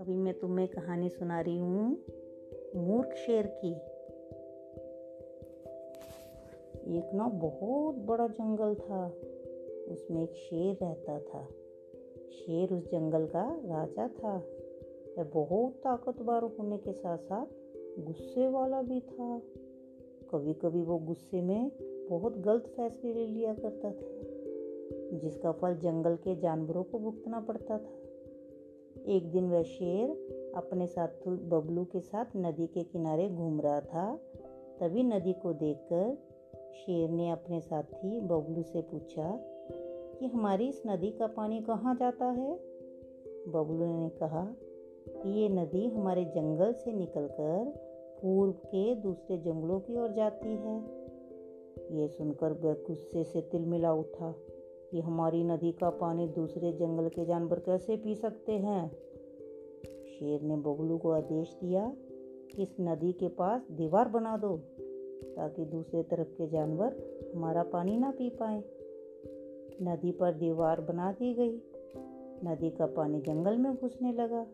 अभी मैं तुम्हें कहानी सुना रही हूँ, मूर्ख शेर की। एक ना बहुत बड़ा जंगल था, उसमें एक शेर रहता था। शेर उस जंगल का राजा था वह बहुत ताकतवर होने के साथ साथ गुस्से वाला भी था। कभी कभी वो गुस्से में बहुत गलत फैसले ले लिया करता था, जिसका फल जंगल के जानवरों को भुगतना पड़ता था। एक दिन वह शेर अपने साथ बबलू के साथ नदी के किनारे घूम रहा था। तभी नदी को देखकर शेर ने अपने साथी बबलू से पूछा, कि हमारी इस नदी का पानी कहाँ जाता है? बबलू ने कहा, कि ये नदी हमारे जंगल से निकलकर पूर्व के दूसरे जंगलों की ओर जाती है। ये सुनकर वह गुस्से से तिलमिला उठा। कि हमारी नदी का पानी दूसरे जंगल के जानवर कैसे पी सकते हैं? शेर ने बगलू को आदेश दिया कि इस नदी के पास दीवार बना दो, ताकि दूसरे तरफ़ के जानवर हमारा पानी ना पी पाए। नदी पर दीवार बना दी गई। नदी का पानी जंगल में घुसने लगा,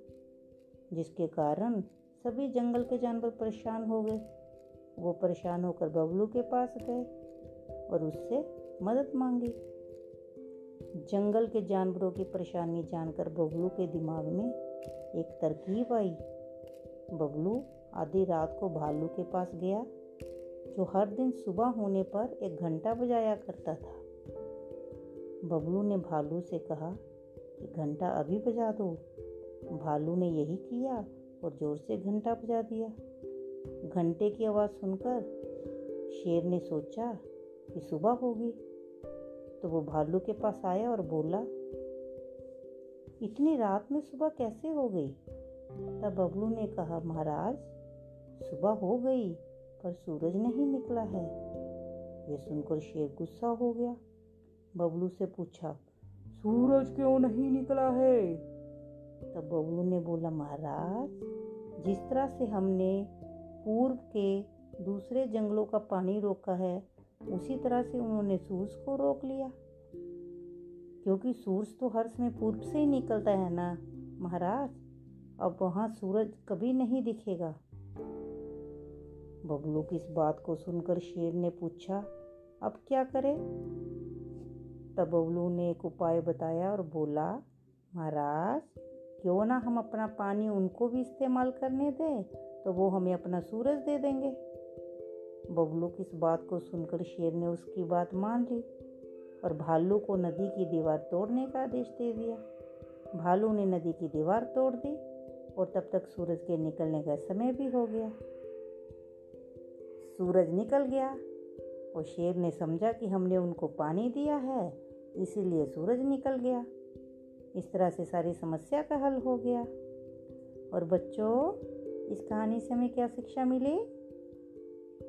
जिसके कारण सभी जंगल के जानवर परेशान हो गए। वो परेशान होकर बबलू के पास गए और उससे मदद मांगी। जंगल के जानवरों की परेशानी जानकर बबलू के दिमाग में एक तरकीब आई। बबलू आधी रात को भालू के पास गया, जो हर दिन सुबह होने पर एक घंटा बजाया करता था। बबलू ने भालू से कहा कि घंटा अभी बजा दो। भालू ने यही किया और ज़ोर से घंटा बजा दिया। घंटे की आवाज़ सुनकर शेर ने सोचा कि सुबह होगी। तो वो भालू के पास आया और बोला, इतनी रात में सुबह कैसे हो गई? तब बबलू ने कहा, महाराज, सुबह हो गई, पर सूरज नहीं निकला है। ये सुनकर शेर गुस्सा हो गया। बबलू से पूछा, सूरज क्यों नहीं निकला है? तब बबलू ने बोला, महाराज, जिस तरह से हमने पूर्व के दूसरे जंगलों का पानी रोका है, उसी तरह से उन्होंने सूरज को रोक लिया। क्योंकि सूरज तो हर समय पूर्व से ही निकलता है ना, महाराज? अब वहाँ सूरज कभी नहीं दिखेगा। बबलू की इस बात को सुनकर शेर ने पूछा, अब क्या करें? तब बबलू ने एक उपाय बताया और बोला, महाराज, क्यों ना हम अपना पानी उनको भी इस्तेमाल करने दें तो वो हमें अपना सूरज दे देंगे? बबलू की इस बात को सुनकर शेर ने उसकी बात मान ली। और भालू को नदी की दीवार तोड़ने का आदेश दे दिया। भालू ने नदी की दीवार तोड़ दी और तब तक सूरज के निकलने का समय भी हो गया। सूरज निकल गया और शेर ने समझा कि हमने उनको पानी दिया है, इसीलिए सूरज निकल गया। इस तरह से सारी समस्या का हल हो गया। और बच्चों, इस कहानी से हमें क्या शिक्षा मिली?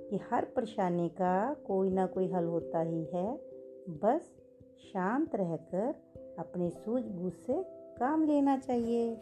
कि हर परेशानी का कोई ना कोई हल होता ही है। बस शांत रहकर अपने सूझबूझ से काम लेना चाहिए।